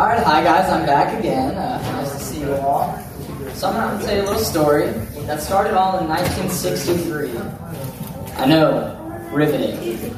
All right, hi guys, I'm back again. Uh, nice to see you all. So I'm going to tell you a little story that started all in 1963. I know, riveting.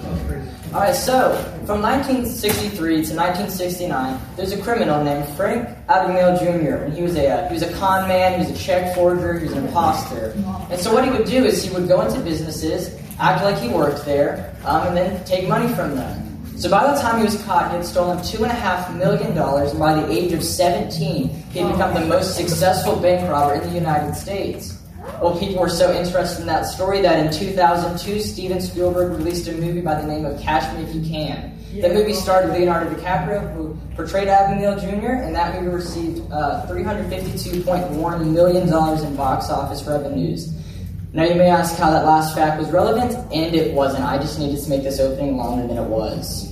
All right, so from 1963 to 1969, there's a criminal named Frank Abagnale Jr. And he was a uh, he was a con man, he was a check forger, he was an imposter. And so what he would do is he would go into businesses, act like he worked there, um, and then take money from them. So by the time he was caught, he had stolen two and a half million dollars, and by the age of 17, he had become the most successful bank robber in the United States. Well, people were so interested in that story that in 2002, Steven Spielberg released a movie by the name of Catch Me If You Can. The movie starred Leonardo DiCaprio, who portrayed Abagnale Jr., and that movie received uh, $352.1 million in box office revenues. Now, you may ask how that last fact was relevant, and it wasn't. I just needed to make this opening longer than it was.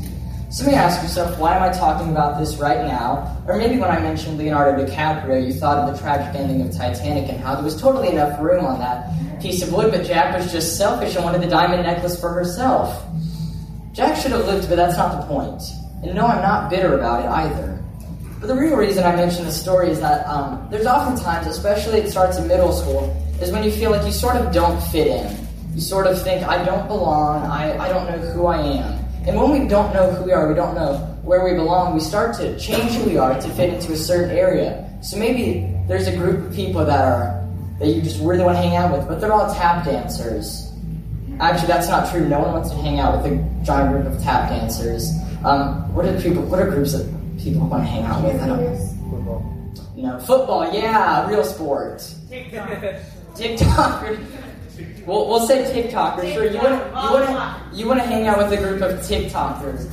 So you may ask yourself, why am I talking about this right now? Or maybe when I mentioned Leonardo DiCaprio, you thought of the tragic ending of Titanic and how there was totally enough room on that piece of wood, but Jack was just selfish and wanted the diamond necklace for herself. Jack should have lived, but that's not the point. And no, I'm not bitter about it either. But the real reason I mention the story is that um, there's oftentimes, especially it starts in middle school, is when you feel like you sort of don't fit in. You sort of think, I don't belong, I, I don't know who I am. And when we don't know who we are, we don't know where we belong, we start to change who we are to fit into a certain area. So maybe there's a group of people that are that you just really want to hang out with, but they're all tap dancers. Actually, that's not true. No one wants to hang out with a giant group of tap dancers. Um, what are people? What are groups that people want to hang out with? I don't know. No, football. Yeah, real sport. TikTok. We'll, we'll say TikTokers. Sure, you want you want to you want to hang out with a group of TikTokers,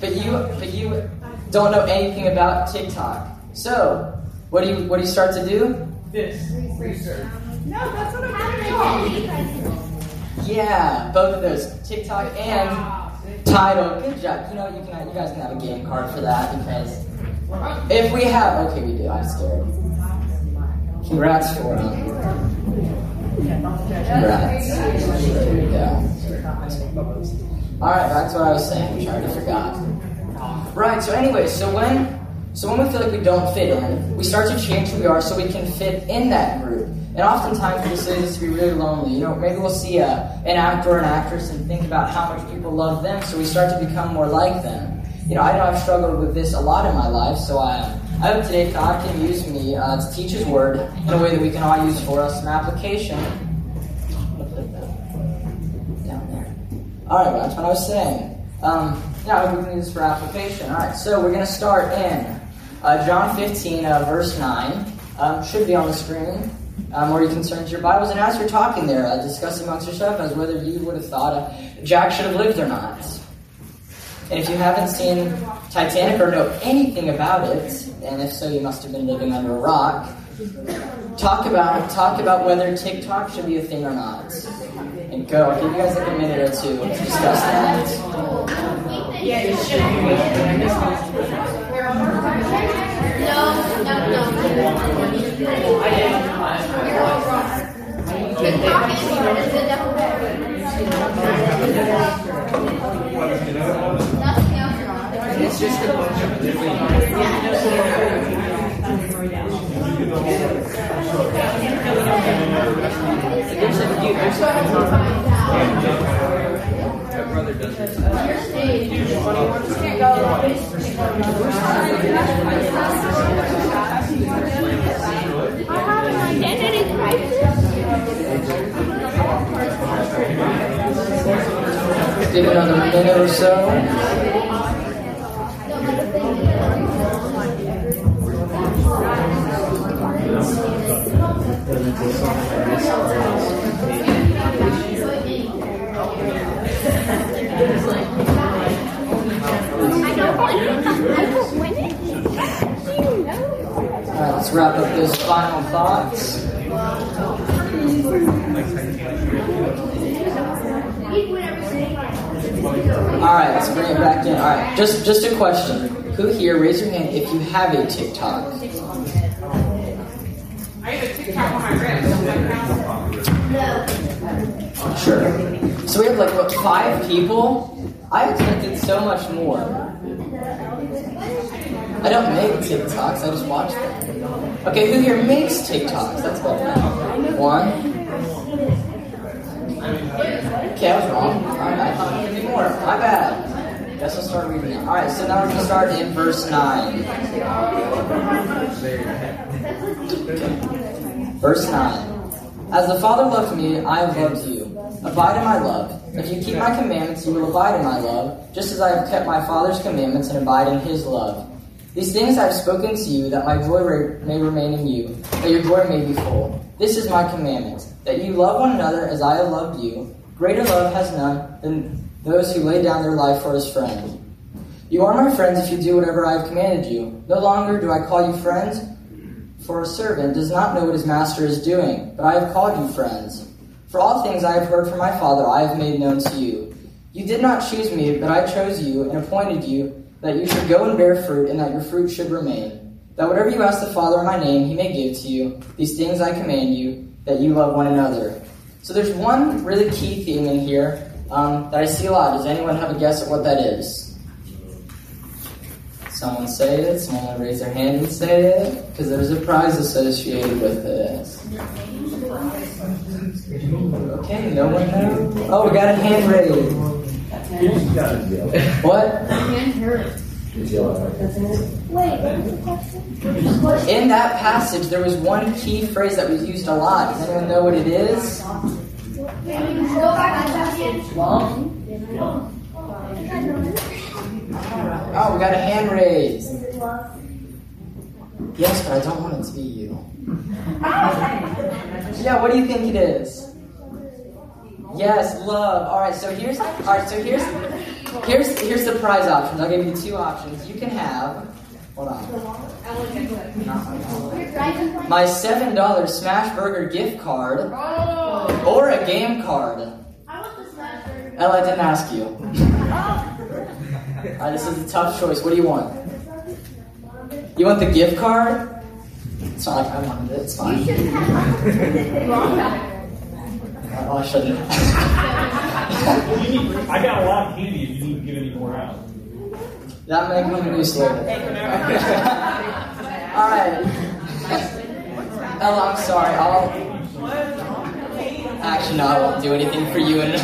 but you but you don't know anything about TikTok. So, what do you what do you start to do? This. Research. No, that's what I'm doing. Yeah, both of those, TikTok and title. Good job. You know, you can you guys can have a game card for that because if we have, okay, we do. I'm scared. Congrats for. Congrats. Go. All right, back to what I was saying. Which I already forgot. Right. So anyway, so when so when we feel like we don't fit in, we start to change who we are so we can fit in that group. And oftentimes this us to be really lonely. You know, maybe we'll see a, an actor or an actress and think about how much people love them, so we start to become more like them. You know, I know I've struggled with this a lot in my life, so I, I hope today God can use me uh, to teach His Word in a way that we can all use for us some application. Down there. All right, that's what I was saying. Um, yeah, I hope we can use this for application. All right, so we're going to start in uh, John 15, uh, verse 9. Um, should be on the screen. Um, or you can turn to your Bibles, and as you're talking there, uh, discuss amongst yourself as whether you would have thought Jack should have lived or not. And if you haven't seen Titanic or know anything about it, and if so, you must have been living under a rock. Talk about talk about whether TikTok should be a thing or not. And go. I'll give you guys like a minute or two to discuss that. Yeah, it should be. No, no, no. I did. TikTok is the devil. Nothing else wrong. It's just a bunch of different. There's a few. There's My brother does this. Identity Give it another minute or so. All right, let's wrap up those final thoughts. All right, let's bring it back in. All right, just just a question. Who here? Raise your hand if you have a TikTok. Sure. So we have like what five people? I expected so much more. I don't make TikToks, I just watch them. Okay, who here makes TikToks? That's what One. Okay, I was wrong. Alright, I thought there'd be more. My bad. Guess I'll start reading. Alright, so now we're gonna start in verse 9. Verse 9. As the Father loved me, I have loved you. Abide in my love. If you keep my commandments, you will abide in my love, just as I have kept my Father's commandments and abide in his love. These things I have spoken to you, that my joy may remain in you, that your joy may be full. This is my commandment, that you love one another as I have loved you. Greater love has none than those who lay down their life for his friend. You are my friends if you do whatever I have commanded you. No longer do I call you friends, for a servant does not know what his master is doing, but I have called you friends. For all things I have heard from my Father I have made known to you. You did not choose me, but I chose you and appointed you that you should go and bear fruit, and that your fruit should remain. That whatever you ask the Father in my name, he may give to you. These things I command you, that you love one another. So there's one really key theme in here um, that I see a lot. Does anyone have a guess at what that is? Someone say it. Someone raise their hand and say it, because there's a prize associated with it. Okay, no one knows. Oh, we got a hand raised. What? In that passage, there was one key phrase that was used a lot. Does anyone know what it is? Oh, we got a hand raised. Yes, but I don't want it to be you. Yeah, what do you think it is? Yes, love. All right, so here's all right. So here's here's here's the prize options. I'll give you two options. You can have. Hold on. My seven dollar Smash Burger gift card or a game card. Ella, didn't ask you. All right, this is a tough choice. What do you want? You want the gift card? It's not like I wanted it. It's fine. Oh, I shouldn't. I got a lot of candy if you need to get any more out. That may come in use later. All right. Ella, I'm sorry. I'll. Actually, no, I won't do anything for you. And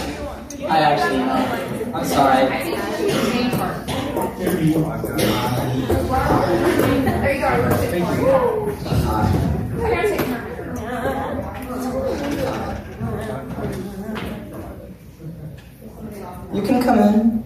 I actually no. I'm sorry. You can come in.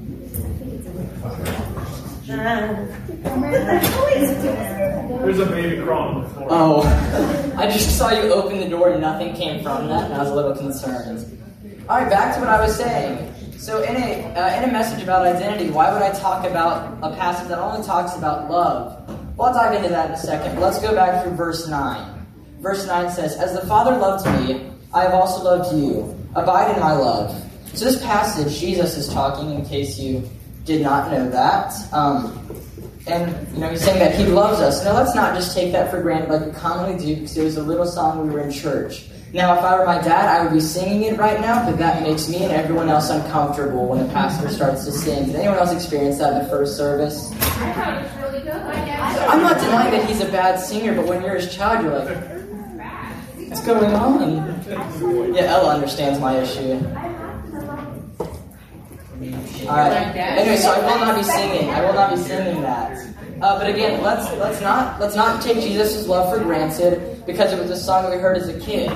There's a baby crawling on the floor. Oh, I just saw you open the door and nothing came from that, and I was a little concerned. All right, back to what I was saying. So, in a uh, in a message about identity, why would I talk about a passage that only talks about love? Well, I'll dive into that in a second. Let's go back through verse nine. Verse nine says, "As the Father loved me, I have also loved you. Abide in my love." So, this passage, Jesus is talking. In case you did not know that. Um, and you know, he's saying that he loves us. Now let's not just take that for granted like we commonly do because it was a little song we were in church. Now if I were my dad, I would be singing it right now, but that makes me and everyone else uncomfortable when the pastor starts to sing. Did anyone else experience that in the first service? I'm not denying that he's a bad singer, but when you're his child, you're like, what's going on? Yeah, Ella understands my issue. All right. Anyway, so I will not be singing. I will not be singing that. Uh, but again, let's let's not let's not take Jesus' love for granted because it was a song we heard as a kid.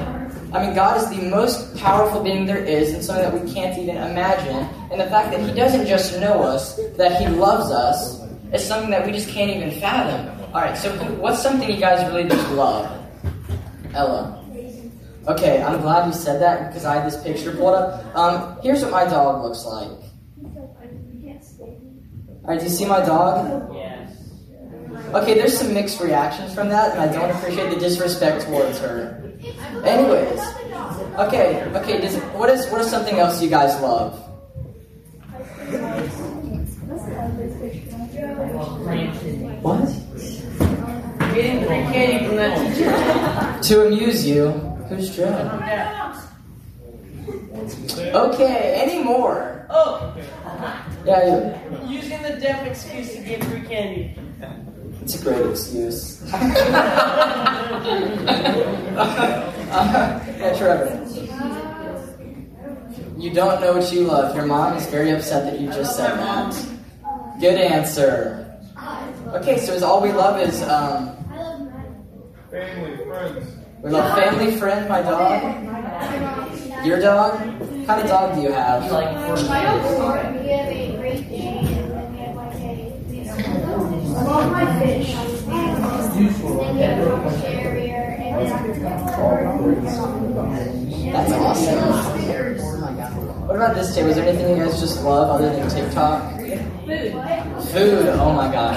I mean, God is the most powerful being there is, and something that we can't even imagine. And the fact that He doesn't just know us, that He loves us, is something that we just can't even fathom. All right. So, what's something you guys really just love? Ella. Okay, I'm glad you said that because I had this picture pulled up. Um, here's what my dog looks like. Alright, do you see my dog? Yes. Okay, there's some mixed reactions from that, and I don't appreciate the disrespect towards her. Anyways, okay, okay. Does, what is what is something else you guys love? What? Getting free candy from that teacher. To amuse you. Who's Joe? Okay, any more? Oh, Yeah, using the deaf excuse to get free candy. It's a great excuse. uh, yeah, Trevor. You don't know what you love. Your mom is very upset that you just said that. Good answer. Okay, so is all we love is um, Family, friends. we love family, friend, my dog, your dog. What kind of dog do you have? My dog, my fish. That's awesome. What about this day? Was there anything you guys just love other than TikTok? Food. Food. Oh my gosh.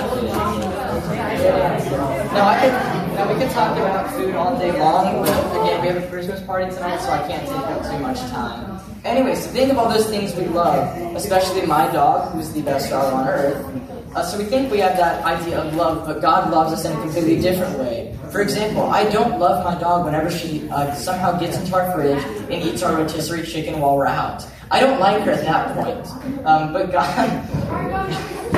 No, I could. We could talk about food all day long. But again, we have a Christmas party tonight, so I can't take up too much time. Anyway, think of all those things we love, especially my dog, who's the best dog on earth. Uh, so we think we have that idea of love, but God loves us in a completely different way. For example, I don't love my dog whenever she uh, somehow gets into our fridge and eats our rotisserie chicken while we're out. I don't like her at that point. Um, but God,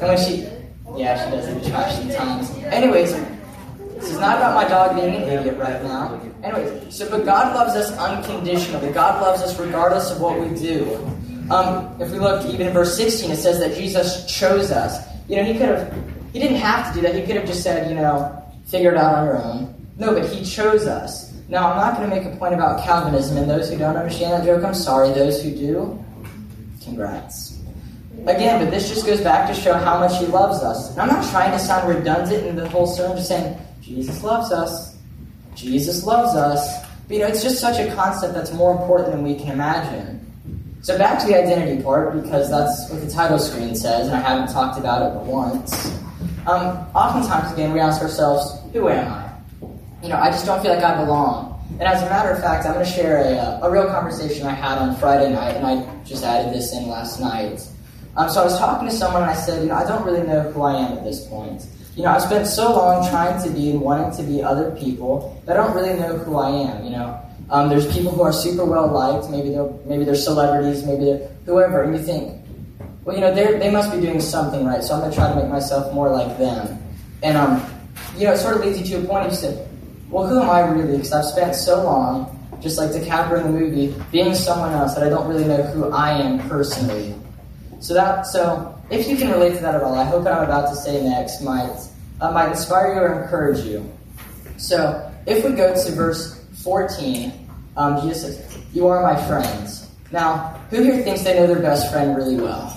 and when she, yeah, she does eat trash sometimes. Anyways, this is not about my dog being an idiot right now. Anyways, so but God loves us unconditionally. God loves us regardless of what we do. Um, if we look even in verse 16, it says that Jesus chose us. You know, he could have, he didn't have to do that. He could have just said, you know, figure it out on your own. No, but he chose us. Now, I'm not going to make a point about Calvinism, and those who don't understand that joke, I'm sorry. Those who do, congrats. Again, but this just goes back to show how much he loves us. And I'm not trying to sound redundant in the whole sermon, just saying, Jesus loves us. Jesus loves us. But you know, it's just such a concept that's more important than we can imagine. So back to the identity part, because that's what the title screen says, and I haven't talked about it once. Um, oftentimes, again, we ask ourselves, who am I? You know, I just don't feel like I belong. And as a matter of fact, I'm going to share a, a real conversation I had on Friday night, and I just added this in last night. Um, so I was talking to someone, and I said, you know, I don't really know who I am at this point. You know, I've spent so long trying to be and wanting to be other people that I don't really know who I am. You know, um, there's people who are super well liked. Maybe they're maybe they're celebrities. Maybe they're whoever. And you think, well, you know, they they must be doing something right. So I'm gonna try to make myself more like them. And um, you know, it sort of leads you to a point. You said, well, who am I really? Because I've spent so long, just like DiCaprio in the movie, being someone else that I don't really know who I am personally. So that so if you can relate to that at all, I hope what I'm about to say next might uh, might inspire you or encourage you. So if we go to verse 14, um, Jesus says, "You are my friends." Now, who here thinks they know their best friend really well?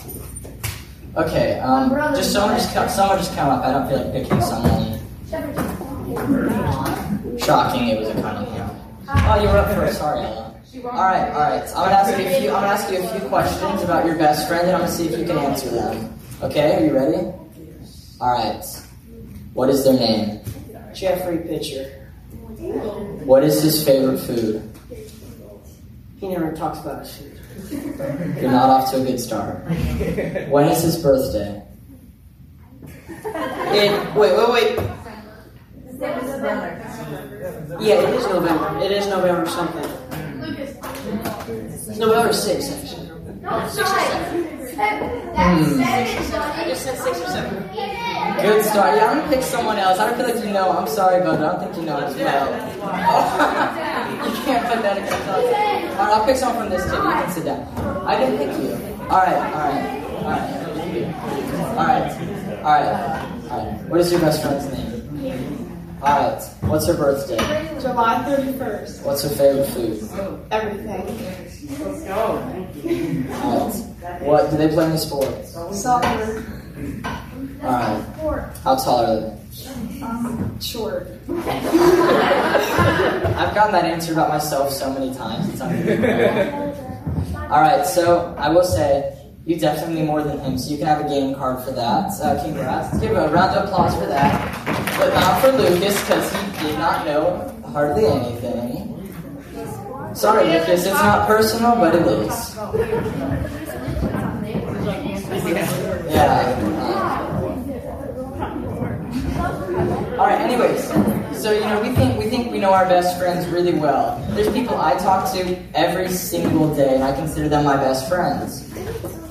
Okay, um, just someone just come, someone just come up. I don't feel like picking someone. Shocking, it was a kind of Cunningham. Oh, you were up first. Sorry, Ella. All right, all right. I'm gonna ask you a few. I'm gonna ask you a few questions about your best friend, and I'm gonna see if you can answer them. Okay, are you ready? All right. What is their name? Jeffrey Pitcher. What is his favorite food? He never talks about his food. You're not off to a good start. When is his birthday? It, wait, wait, wait. Yeah, it is November. It is November something. It's November 6th, actually. Not six. Seven. I just said 6 or 7. Good start. Yeah, I'm gonna pick someone else. I don't feel like you know. I'm sorry, but I don't think you know as well. you can't put that against us. All right, I'll pick someone from this table. You can sit down. I didn't pick you. All right, all right, all right, all right, all right, all right. What is your best friend's name? All right. What's her birthday? July 31st. What's her favorite food? Everything. All right. What do they play any sports? Soccer. All right. How tall are they? Um, short. I've gotten that answer about myself so many times. It's. All right, so I will say you definitely more than him, so you can have a game card for that. Uh, congrats. Give a round of applause for that, but not for Lucas because he did not know hardly anything. Sorry, Lucas. It's not personal, but it is. Yeah. uh, all right. Anyways, so you know we think we think we know our best friends really well. There's people I talk to every single day, and I consider them my best friends.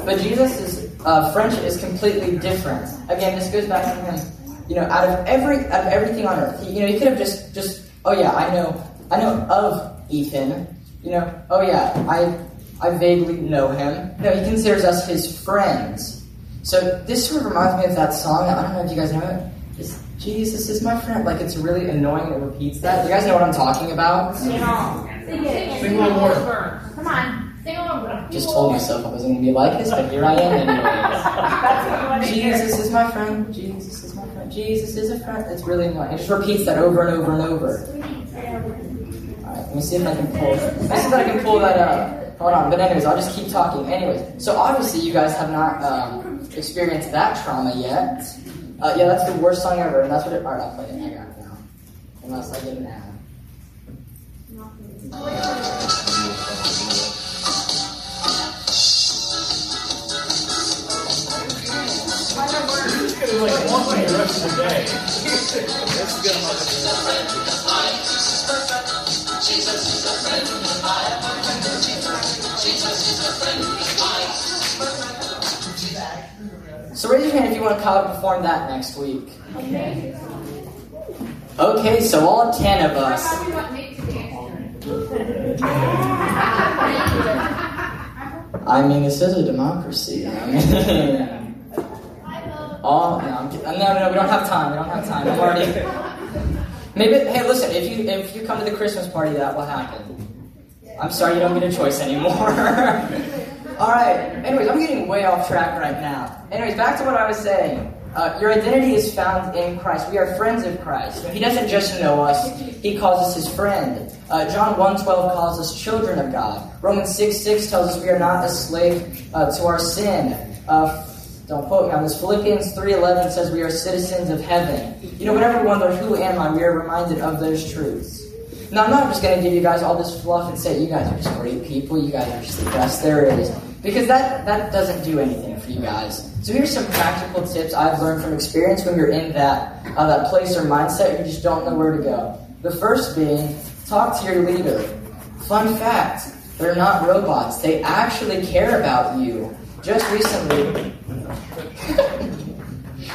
But Jesus uh, friendship is completely different. Again, this goes back to him. You know, out of every out of everything on earth, he, you know, he could have just just oh yeah, I know I know of Ethan. You know, oh yeah, I I vaguely know him. No, he considers us his friends. So this sort of reminds me of that song. I don't know if you guys know it. It's Jesus is my friend. Like it's really annoying. It repeats that. You guys know what I'm talking about? Sing on. Sing one more. Come on. Sing on. Just told myself I wasn't gonna be like this, but here I am anyways. That's what you want to hear. Jesus is my friend. Jesus is my friend. Jesus is a friend. It's really annoying. It just repeats that over and over and over. Alright, let me see if I can pull. Let me see if I can pull that up. Hold on. But anyways, I'll just keep talking. Anyways, so obviously you guys have not um, experienced that trauma yet. Uh, yeah, that's the worst song ever, and that's what it. Alright, I'll play it. I got it now. Unless I get an ad. He's gonna like walk me the rest of the day. So raise your hand if you want to come perform that next week. Okay, Okay, so all ten of us. I mean, this is a democracy. All no, no, no, we don't have time. We don't have time. I'm already. Maybe. Hey, listen. If you if you come to the Christmas party, that will happen. I'm sorry, you don't get a choice anymore. all right. Anyways, I'm getting way off track right now. Anyways, back to what I was saying. Uh, your identity is found in Christ. We are friends of Christ. He doesn't just know us; He calls us His friend. Uh, John 1.12 calls us children of God. Romans 6.6 6 tells us we are not a slave uh, to our sin. Uh, don't quote me on this. Philippians 3.11 says we are citizens of heaven. You know, whenever we wonder, who am I, we are reminded of those truths. Now, I'm not just going to give you guys all this fluff and say, you guys are just great people, you guys are just the best there is. Because that, that doesn't do anything for you guys. So here's some practical tips I've learned from experience when you're in that, uh, that place or mindset, you just don't know where to go. The first being, talk to your leader. Fun fact, they're not robots. They actually care about you. Just recently,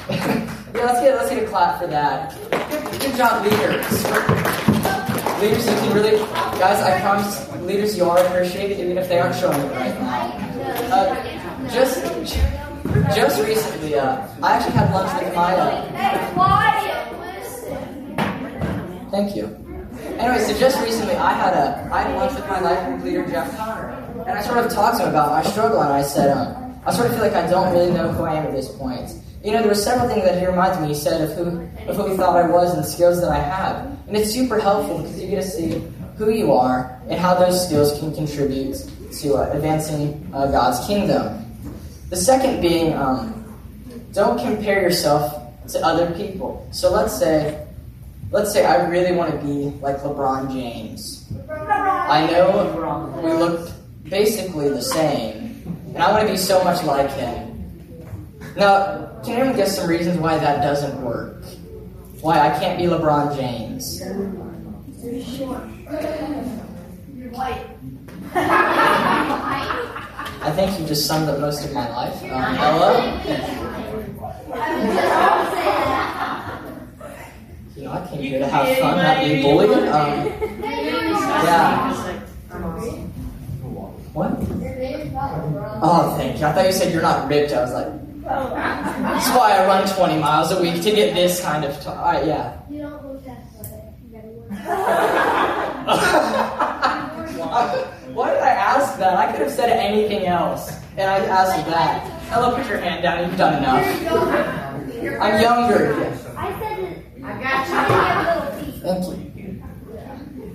yeah, let's get let's get a clap for that. Good, good job, leaders. Leaders, you can really, guys. I promise, leaders, you are appreciated, even if they aren't showing it right now. Uh, just, just recently, uh, I actually had lunch with my. Uh, Hey. Thank you. Anyway, so just recently I had a I had lunch with my life leader Jeff Connor, and I sort of talked to him about my struggle, and I said, um, I sort of feel like I don't really know who I am at this point. You know, there were several things that he reminded me. He said of who of who he thought I was and the skills that I have, and it's super helpful because you get to see who you are and how those skills can contribute to uh, advancing uh, God's kingdom. The second being, um, don't compare yourself to other people. So let's say, let's say I really want to be like LeBron James. I know we look basically the same, and I want to be so much like him. Now, can anyone guess some reasons why that doesn't work? Why I can't be LeBron James? You're short. You're white. I think you just summed up most of my life. Um, Ella, you know, I came here to have fun, not be bullied. Um, yeah. What? Oh, thank you. I thought you said you're not ripped. I was like, that's why I run 20 miles a week to get this kind of. T- all right, yeah. You don't look that way. You gotta work. Why did I that? I could have said anything else, and I asked that. Ella, put your hand down. You've done enough. I'm younger. I said it. I got you. have little teeth. Thank you.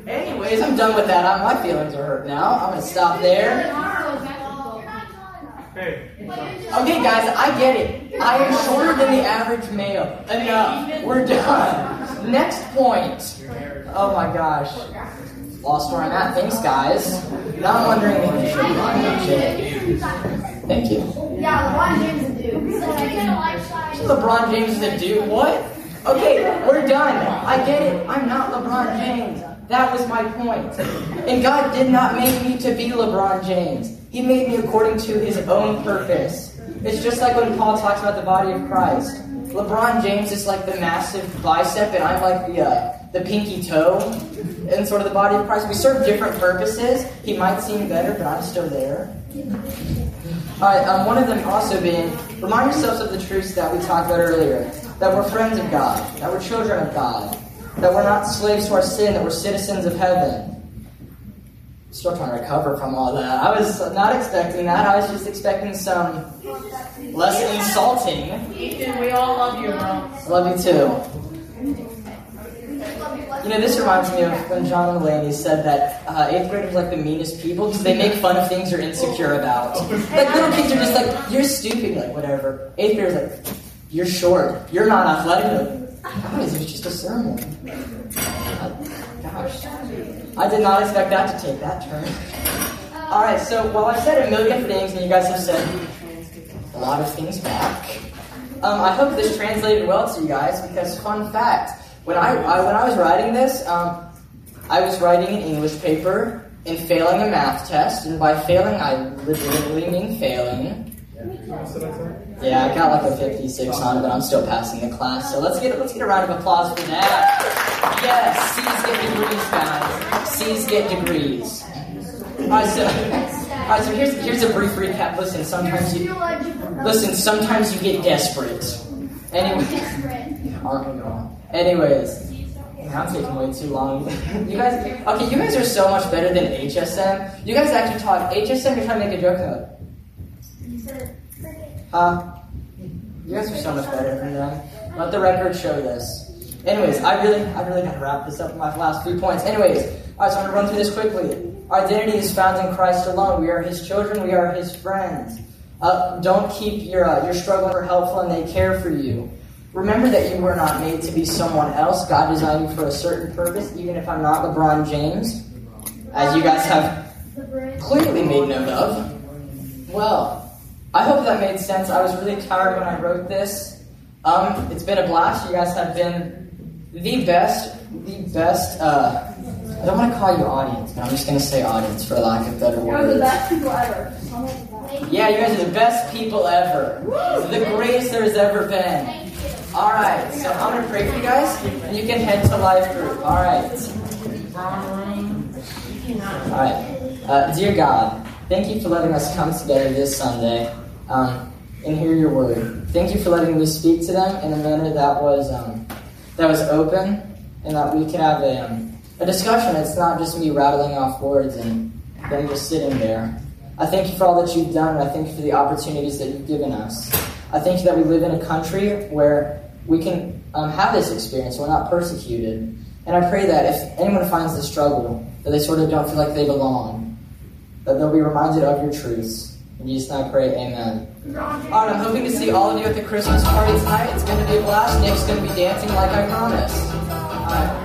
Anyways, I'm done with that. I, my feelings are hurt now. I'm gonna stop there. Hey, Okay, guys, I get it. I am shorter than the average male. Enough. We're done. Next point. Oh my gosh. Lost where I'm at. Thanks, guys. Now I'm wondering if you should be on. Thank you. Yeah, LeBron James is a dude. So I get a life size. LeBron James is a dude. What? Okay, we're done. I get it. I'm not LeBron James. That was my point. And God did not make me to be LeBron James. He made me according to his own purpose. It's just like when Paul talks about the body of Christ. LeBron James is like the massive bicep, and I'm like the uh, the pinky toe in sort of the body of Christ. We serve different purposes. He might seem better, but I'm still there. All right. Um, one of them also being remind yourselves of the truths that we talked about earlier. That we're friends of God. That we're children of God. That we're not slaves to our sin. That we're citizens of heaven. Still trying to recover from all that. I was not expecting that. I was just expecting some less insulting. Ethan, we all love you, bro. I love you too. You know, this reminds me of when John Mulaney said that uh, eighth graders are like the meanest people because they make fun of things they're insecure about. Like little kids are just like, "You're stupid," like whatever. Eighth graders like, "You're short. You're not athletic." Like, Guys, it was just a sermon. Uh, gosh, I did not expect that to take that turn. All right, so while I've said a million things and you guys have said a lot of things back. Um, I hope this translated well to you guys because fun fact: when I, I when I was writing this, um, I was writing an English paper and failing a math test, and by failing, I literally mean failing. Yeah, I got like a 56 on it, but I'm still passing the class. So let's get let's get a round of applause for that. Yes, C's get degrees, guys. C's get degrees. All right, so all right, so here's here's a brief recap. Listen, sometimes you listen. Sometimes you get desperate. Anyways, now I'm taking way too long. you guys, okay, you guys are so much better than HSM. You guys actually taught HSM. You're trying to make a joke of it. Huh? You guys are so much better than them. Let the record show this. Anyways, I really, I really gotta wrap this up with my last three points. Anyways, alright, so I'm gonna run through this quickly. Our identity is found in Christ alone. We are His children. We are His friends. Uh, don't keep your uh, your struggle for helpful, and they care for you. Remember that you were not made to be someone else. God designed you for a certain purpose. Even if I'm not LeBron James, as you guys have clearly made note of. Well, I hope that made sense. I was really tired when I wrote this. Um, it's been a blast. You guys have been the best, the best. Uh, I don't want to call you audience, but I'm just gonna say audience for lack of better words. You're the best people ever. Yeah, you guys are the best people ever. The greatest there's ever been. All right, so I'm gonna pray for you guys, and you can head to life group. All right. All right. Uh, dear God, thank you for letting us come together this Sunday um, and hear your word. Thank you for letting me speak to them in a manner that was um, that was open and that we could have a, um, a discussion. It's not just me rattling off words and them just sitting there. I thank you for all that you've done, and I thank you for the opportunities that you've given us. I thank you that we live in a country where we can um, have this experience. We're not persecuted. And I pray that if anyone finds the struggle, that they sort of don't feel like they belong, that they'll be reminded of your truths. In Jesus' name I pray, amen. All right, I'm hoping to see all of you at the Christmas party tonight. It's going to be a blast. Nick's going to be dancing like I promised.